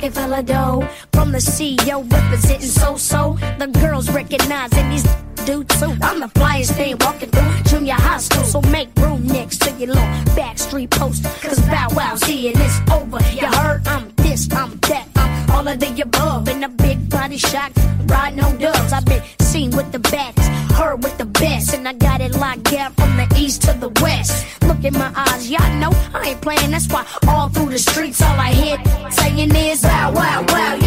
Rockefeller dough from the CEO representing so so. The girls recognizing these dudes too. I'm the flyest thing walking through junior high school, so make room next to your little backstreet poster. Cause Bow Wow's here it's over. You heard? I'm this, I'm that, I'm all of the above. In a big body shot, ride on dubs. I've been seen with the best, heard with the best, and I got it locked down from the east to the west look in my eyes. Y'all know I ain't playing, that's why all through the streets all I hear saying is wow, wow, wow.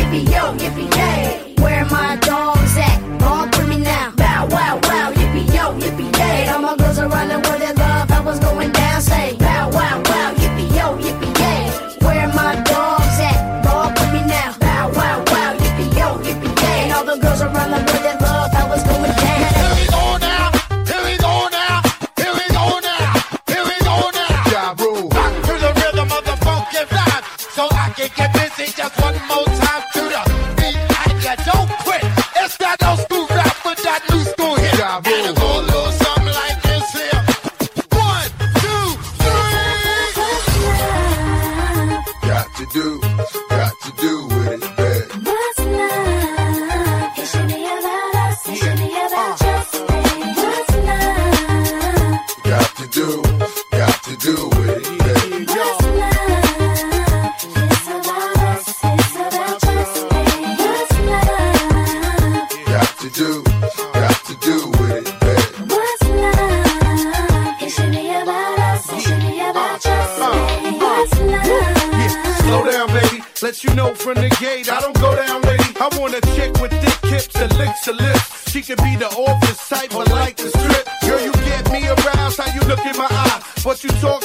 You know from the gate, I don't go down, lady. I want a chick with thick hips and licks her lips. She could be the office type, but like the strip. Girl, you get me aroused, how you look in my eye. But you talk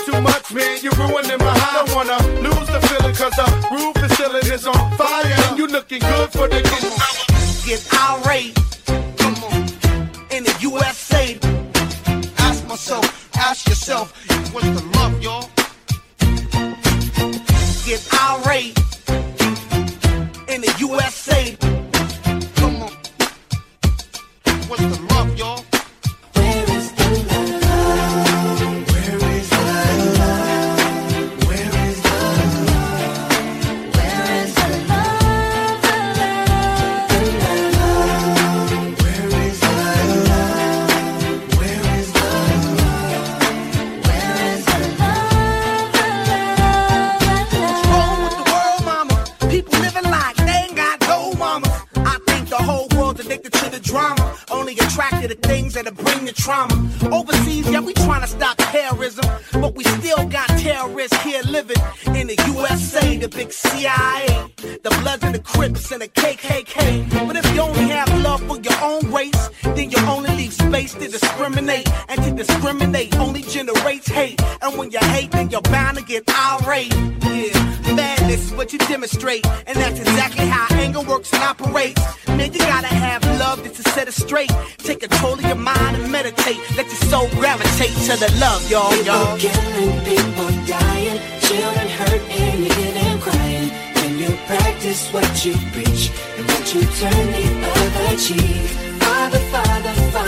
have love is to set it straight. Take control of your mind and meditate. Let your soul gravitate to the love, y'all, y'all. Killing, people dying, children hurt and you hear them crying. When you practice what you preach and what you turn the other cheek. Father, Father, Father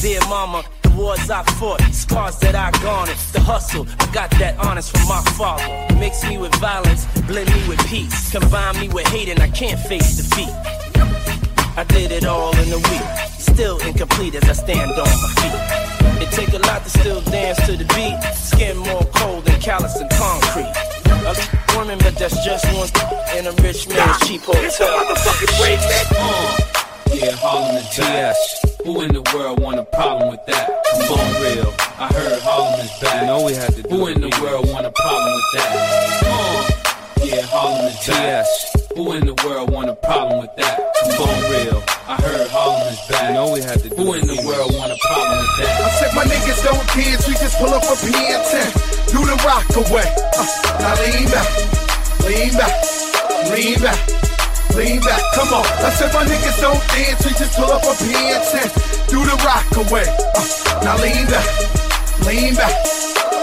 dear mama. The wars I fought, scars that I garnered, the hustle, I got that honest from my father. Mix me with violence, blend me with peace, combine me with hate, and I can't face defeat. I did it all in a week, still incomplete as I stand on my feet. It take a lot to still dance to the beat, skin more cold than callous and concrete. A woman, but that's just one in a rich man's cheap hotel. Yeah, Harlem and TS. Who in the world want a problem with that? Come on, real. I heard Harlem is bad. You know we had to do Who in the world want a problem with that? Uh, yeah, Harlem is bad. TS. Who in the world want a problem with that? Come on, real. I heard Harlem is bad. You know we had to do Who in the world want a problem with that? I said my niggas don't kids, we just pull up a PN10, do the rock away. Uh, now lean back, lean back, lean back, lean back. Come on. I said my niggas don't dance, we just pull up a PN10, do the rock away. Uh, now lean back, lean back,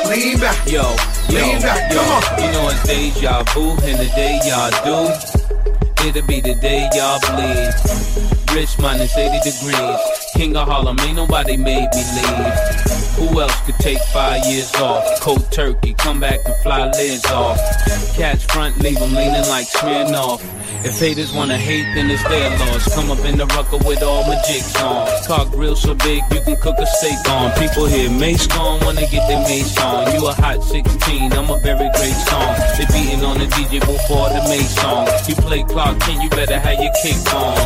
lean back. Yo, yo, Lean back, yo. come on. You know it's deja vu, and the day y'all do, it'll be the day y'all bleed. Rich minus 80 degrees. King of Harlem, ain't nobody made me leave. Who else could take five years off? Cold turkey, come back and fly lids off. Catch front, leave 'em leaning like Smirnoff. If haters wanna hate, then it's their loss. Come up in the rucker with all my jigs on. Car grill so big, you can cook a steak on. People hear Mase gone, wanna get their Mase on. You a hot 16, I'm a very great song. They beating on the DJ before the Mase song. You play Clark Kent, you better have your kick on.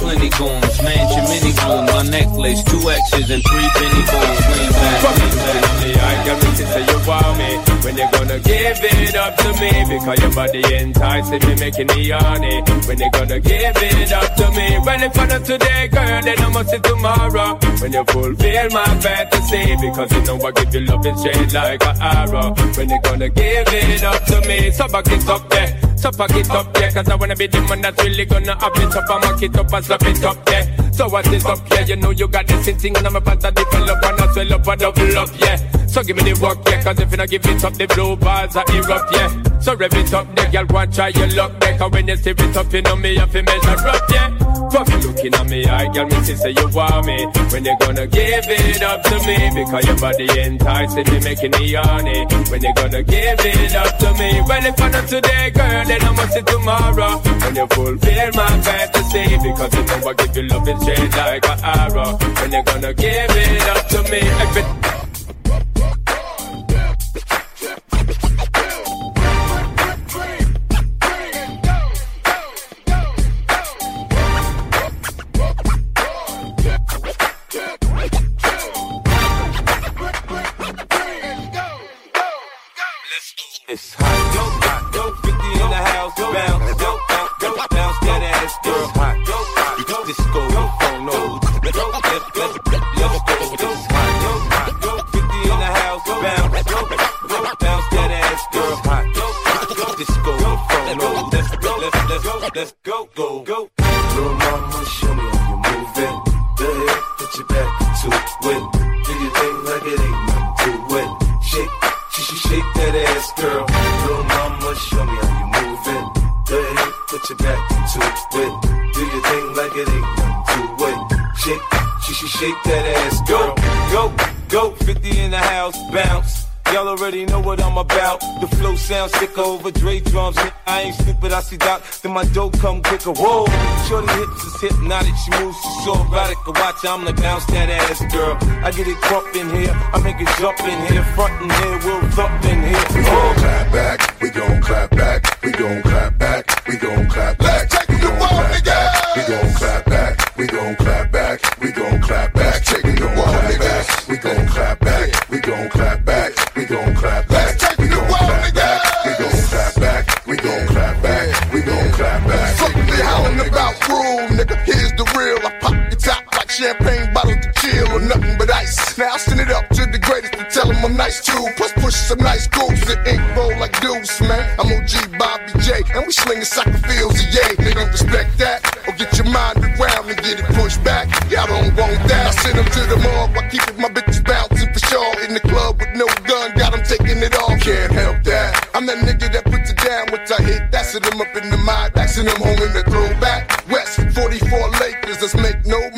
Plenty goons, mansion, mini room, my necklace, two X's and three penny Booms. I say you want me When you gonna give it up to me Because your body enticing me Making me horny When you gonna give it up to me Well if I not today girl Then I must see tomorrow When you fulfill my fantasy Because you know I give you love and straight like an arrow When you gonna give it up to me So back it up there so fuck it up, yeah, cause I wanna be the man that's really gonna up it up mock it up and slap it up, yeah. So what is up, yeah, you know you got this thing and I'm about to develop and I swell up and double up, yeah. So give me the work, yeah, cause if you not give it up, the blue bars are erupt, yeah. So rev it up, the girl want try your luck, yeah, cause when you see it up, you know me, have to measure up, yeah. Fuck you looking at me, I girl, me see say you want me. When you gonna give it up to me, because your body enticing me, making me horny. When you gonna give it up to me, well if I not today, girl, then I must see tomorrow. When you fulfill my fantasy, because you know I give you love and straight like an arrow. When you gonna give it up to me, every Girl. Go, hot. Go, flow sounds sicker over Dre drums. I ain't stupid, I see Doc, then my dope come quicker. Whoa, shorty hips is hypnotic, she moves, she's so erotic. Watch, I'm gonna bounce that ass, girl. I get it crunk in here, I make it jump in here, front in here, we'll thump let's make no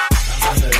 Shout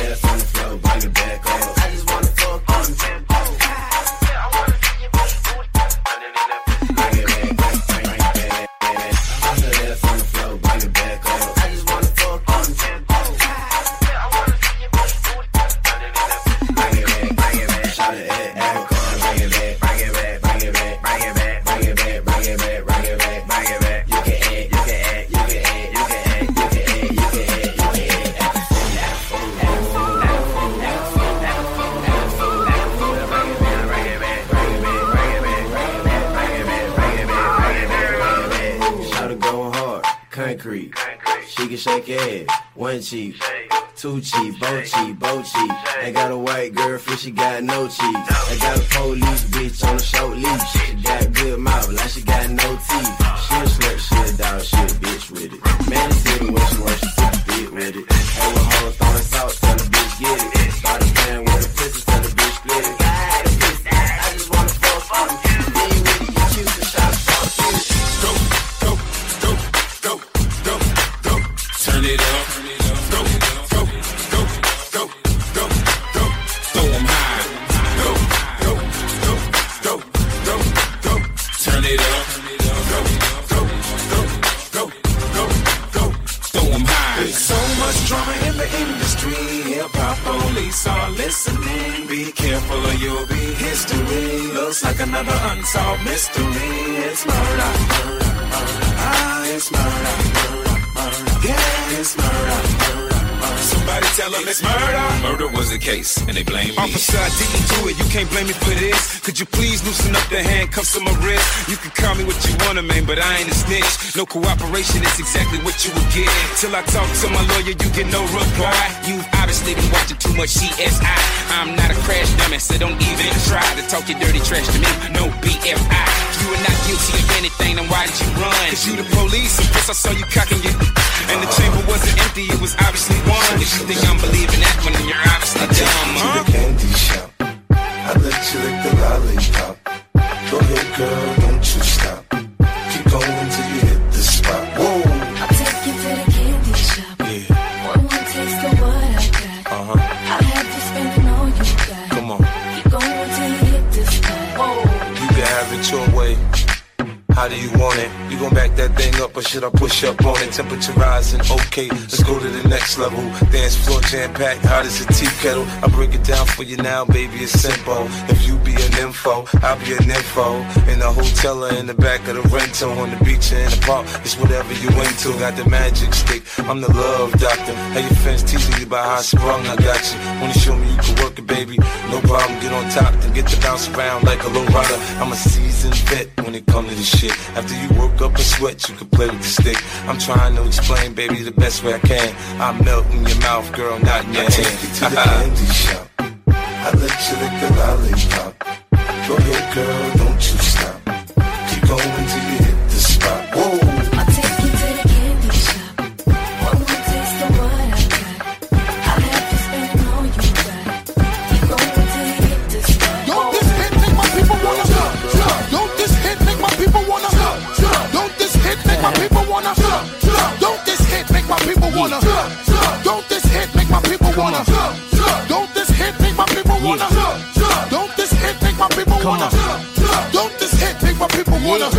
can shake head, one cheek, two cheek, both cheek, both cheek. I got a white girlfriend, she got no cheeks. I got a police bitch on a short leash. She got good mouth, like she got no teeth. She a slut, she a dog, she a bitch with it. Man, it's sitting where she you'll be history. Looks like another unsolved mystery. It's murder, murder. Tell them it's murder. Murder was the case, and they blame me. Officer, I didn't do it. You can't blame me for this. Could you please loosen up the handcuffs on my wrist? You can call me what you wanna, man, but I ain't a snitch. No cooperation is exactly what you would get. Till I talk to my lawyer, you get no reply. You've obviously been watching too much CSI. I'm not a crash dummy, so don't even try to talk your dirty trash to me. No BFI. You are not guilty of anything, then why did you run? Cause you the police, and I saw you cocking your. Wasn't it was obviously one. If you think I'm believing that then you're obviously I push up on it? Temperature rising, okay, let's go to the next level. Dance floor jam packed, hot as a tea kettle. I break it down for you now, baby, it's simple. If you be an info, I'll be an info. In the hotel or in the back of the rental, on the beach or in the park, it's whatever you into. Got the magic stick, I'm the love doctor. How your fans teasing you about how I sprung, I got you. Wanna show me you can work it, baby? No problem, get on top, then get to bounce around like a low rider. I'm a seasoned vet when it comes to this shit. After you work up a sweat, you can play with the stick. I'm trying to explain, baby, the best way I can. I melt in your mouth, girl, not in your I take you to the hand. candy shop. I let you lick the lollipop. Go ahead, girl, don't you stop. Keep going till you wanna? Don't this hit make my people wanna? Don't this hit make my people wanna? Don't this hit make my people wanna? Don't this hit make my people wanna?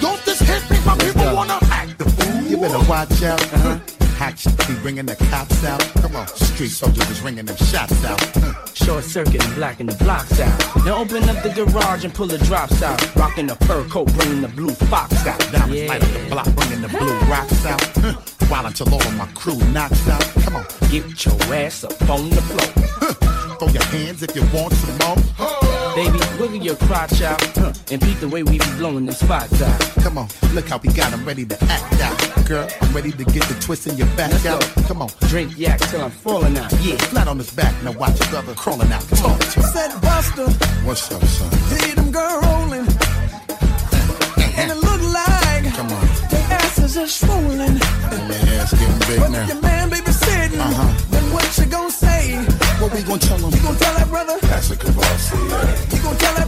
Don't this hit make my people wanna? Act the fool. You better watch out. Hot be bringing the cops out. Come on, street soldiers is ringing them shots out. Hmm. Short circuit and blacking the blocks out. Now open up the garage and pull the drops out. Rocking the fur coat, bringing the blue fox out. Diamonds light up the block, bringing the blue rocks out. Huh. While until all of my crew knocks out. Come on, get your ass up on the floor. Hmm. Throw your hands if you want some more. Baby, wiggle your crotch out huh, and beat the way we be blowing them spots out. Come on, look how we got 'em ready to act out. Girl, I'm ready to get the twist in your back Let's out. go. Come on, Drink yak till I'm falling out. Yeah, flat on his back. Now watch your brother crawling out. Talk to. Said Buster, What's up, son? see them girl rolling, and it look like Come on, their asses are swollen. and your ass getting big But now. your man baby sitting, Uh-huh. then what you gonna say? What we gonna tell him? You gonna tell that brother? That's a Kavasi, You gonna tell that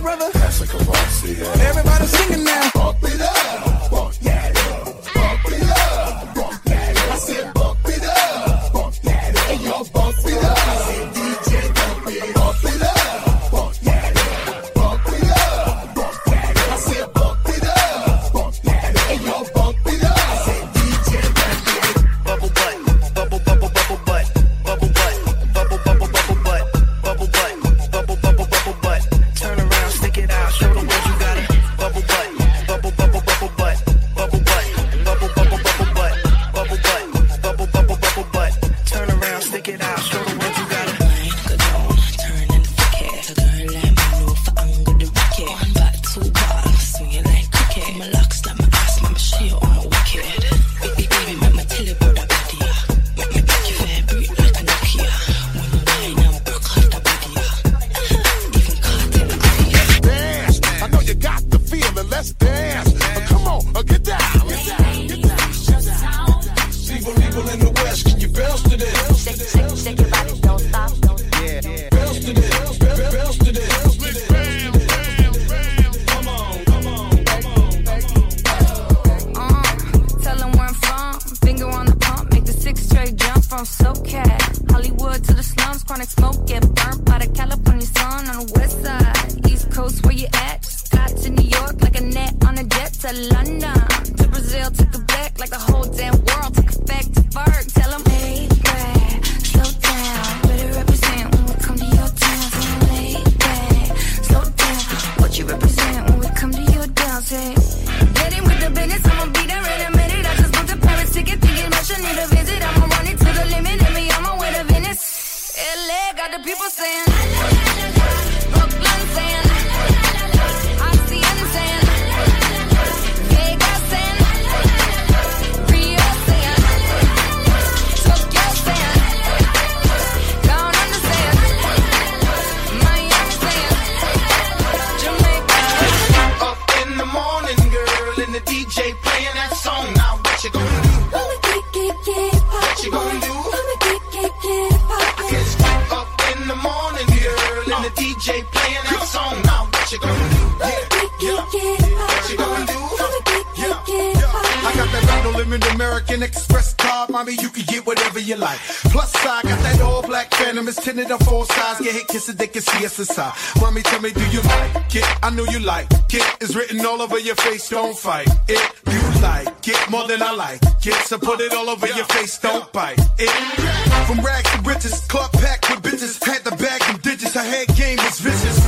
get whatever you like. Plus, I got that all black phantom. It's tinted on four sides. Get hit, kiss it, they can see us inside. Mommy, tell me, do you like it? I know you like it. It's written all over your face. Don't fight it. You like it more than I like it. So put it all over your face. Don't bite it. From rags to riches, club packed with bitches. Had the bag and digits. Her head game was vicious.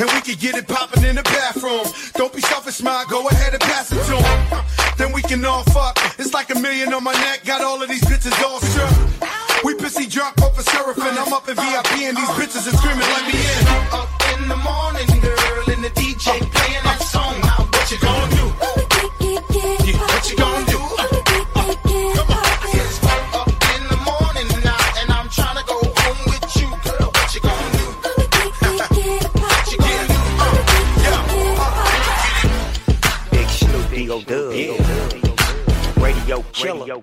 And we could get it popping in the bathroom. Don't be selfish, smile. Go ahead and pass it to him. Then we can all fuck. It's like a million on my neck. Got all of these bitches all shook. We pissy drunk off of surfing. I'm up in VIP and these bitches are screaming, let me in. Up in the morning, girl, and the DJ playing that song. Now what you gonna do? Snoop D-O Dub. Radio killer.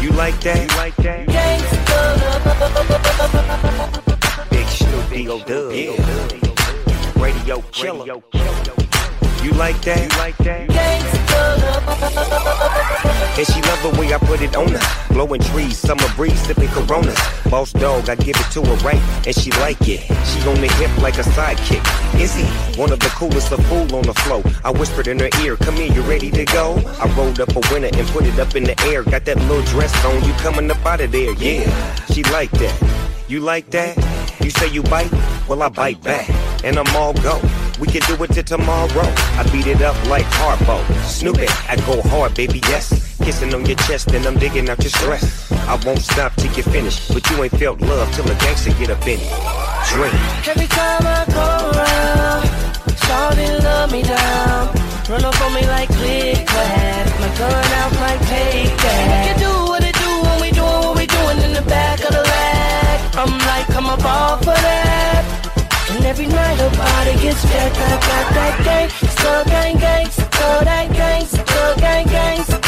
You like that? You like that? Big Snoop Dub. Radio killer. You like that? You like that? And she love the way I put it on her. Blowing trees, summer breeze, sipping Coronas. Boss dog, I give it to her right, and she like it. She on the hip like a sidekick. Is he one of the coolest of fool on the flow? I whispered in her ear, "Come here, you ready to go?" I rolled up a winner and put it up in the air. Got that little dress on, you coming up out of there? Yeah, she like that. You like that? You say you bite? Well, I bite back, and I'm all go. We can do it till tomorrow. I beat it up like Harpo. Snoop it, I go hard, baby, yes. Kissing on your chest and I'm digging out your stress. I won't stop till you finish, but you ain't felt love till a gangster get up in it. Drink. Every time I go around, Shawty love me down. Run up on me like click clack. My gun out like take that. Make it do what it do when we doing what we doing in the back of the lag. I'm like, come up off of that. And every night her body gets jacked, that, that, that gang, so gang, gang, so that gang, so gang, gang, so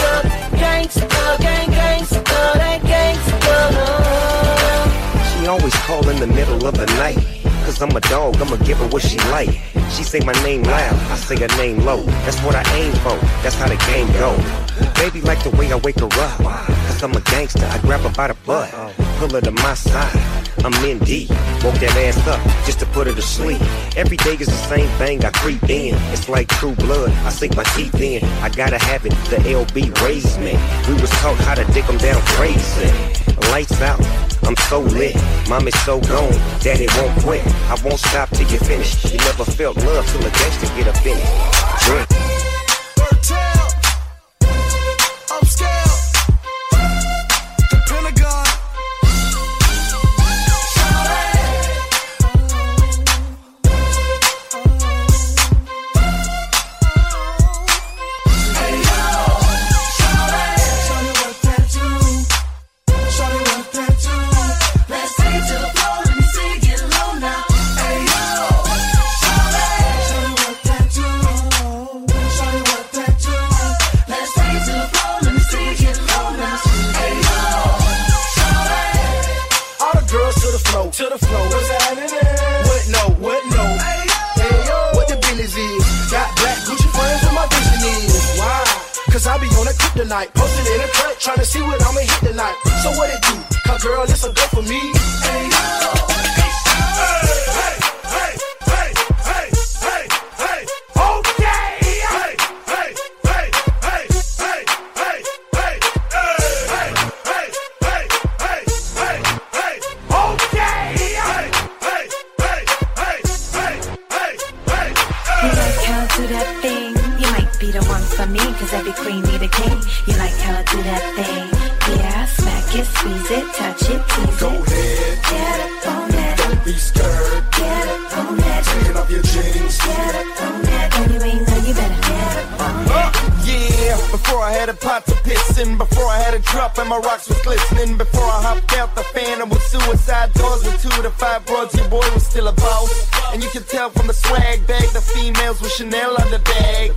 gang, so gang, gang, so that gang, so She always call in the middle of the night. Cause I'm a dog, I'ma give her what she like. She say my name loud, I say her name low. That's what I aim for, that's how the game go. Baby like the way I wake her up. I'm a gangster, I grab her by the butt. Pull her to my side, I'm in deep. Woke that ass up just to put her to sleep. Every day is the same thing, I creep in. It's like true blood, I sink my teeth in. I gotta have it, the LB raised me. We was taught how to dig them down crazy. Lights out, I'm so lit. Mom is so gone that it won't quit. I won't stop till you finish. You never felt love till a gangster get up in it. Drink. To the happening? What no, what no? What the business is? Got black Gucci friends with my vision is. Why? Cause I be on a trip tonight, posted in a cut, trying to see what I'ma hit tonight. So what it do? Cause girl, it's a go for me. Hey, You cause every queen had a pot to piss in, before I had a drop and my rocks was glistening, before I hopped out the phantom with suicide doors with two to five broads, your boy was still a boss. And you can tell from the swag bag, the females with Chanel on the bag.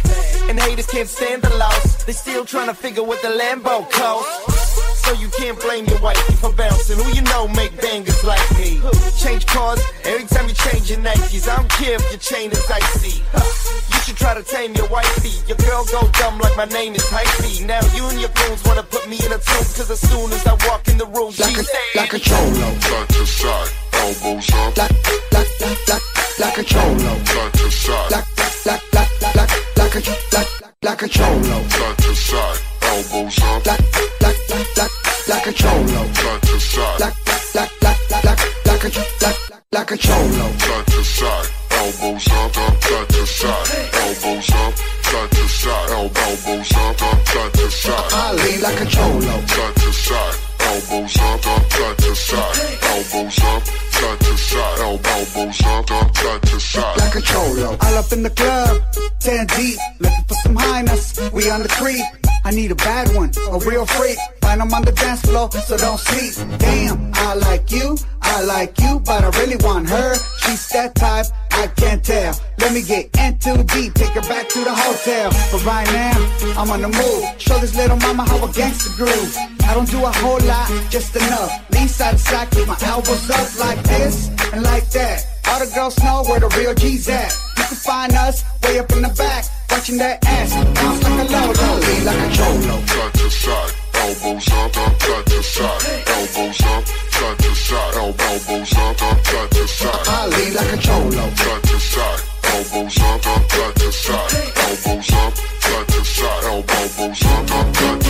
And haters can't stand the loss, they still trying to figure what the Lambo cost. So you can't blame your wifey for bouncing. Who you know make bangers like me? Change cars every time you change your Nikes. I don't care if your chain is icy. You should try to tame your wifey. Your girl go dumb like my name is Hyphy. Now you and your goons wanna put me in a tomb. Cause as soon as I walk in the room, she a, like a cholo. Side to side, elbows up. Like, like, like, like, like a cholo. Side to side. Like, like, like, like, like, like a, like, like a cholo. Side to side, elbows up. Like, like, like, like, like a cholo. Side to side. Like, like, like, like, like, like a, like, like a cholo. Side to side, elbows up, up, side to side, elbows up, side to side, el- elbows up, up, side to side. I lean like a cholo. Side to side, elbows up, up, side to side, elbows up, side to side, el- elbows up, up, side to side. like a cholo. All up in the club, 10 deep, looking for some highness. We on the creep. I need a bad one, a real freak. Find 'em on the dance floor, so don't sleep. Damn, I like you, I like you, but I really want her. She's that type, I can't tell. Let me get in too deep, take her back to the hotel. But right now, I'm on the move. Show this little mama how a gangster groove. I don't do a whole lot, just enough. Lean side to side, keep my elbows up like this and like that. All the girls know where the real G's at. You can find us way up in the back. watching that ass bounce like a lolo, lean like a cholo. Side to side, elbows up, up, side to side, elbows up, side to side, elbows up, side to side. I lean like a cholo. Side to side, elbows up, side to side, elbows up, side to side, elbows up, up, side to side.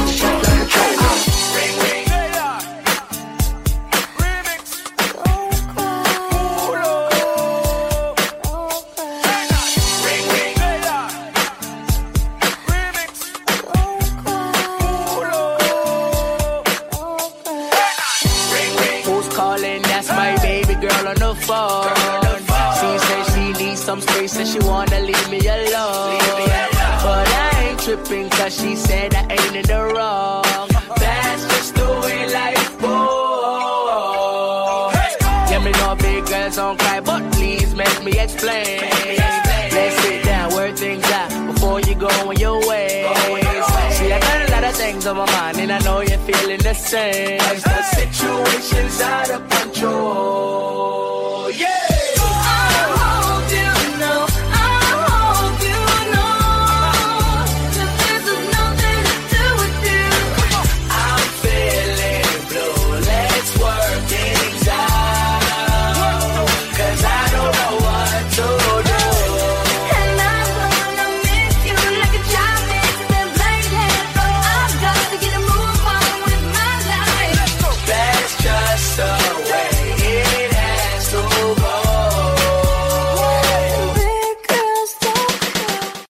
Don't cry, but please make me explain. Let's sit down, work things out before you go on your way. See, I got a lot of things on my mind, and I know you're feeling the same. As the situation's out of control, yeah.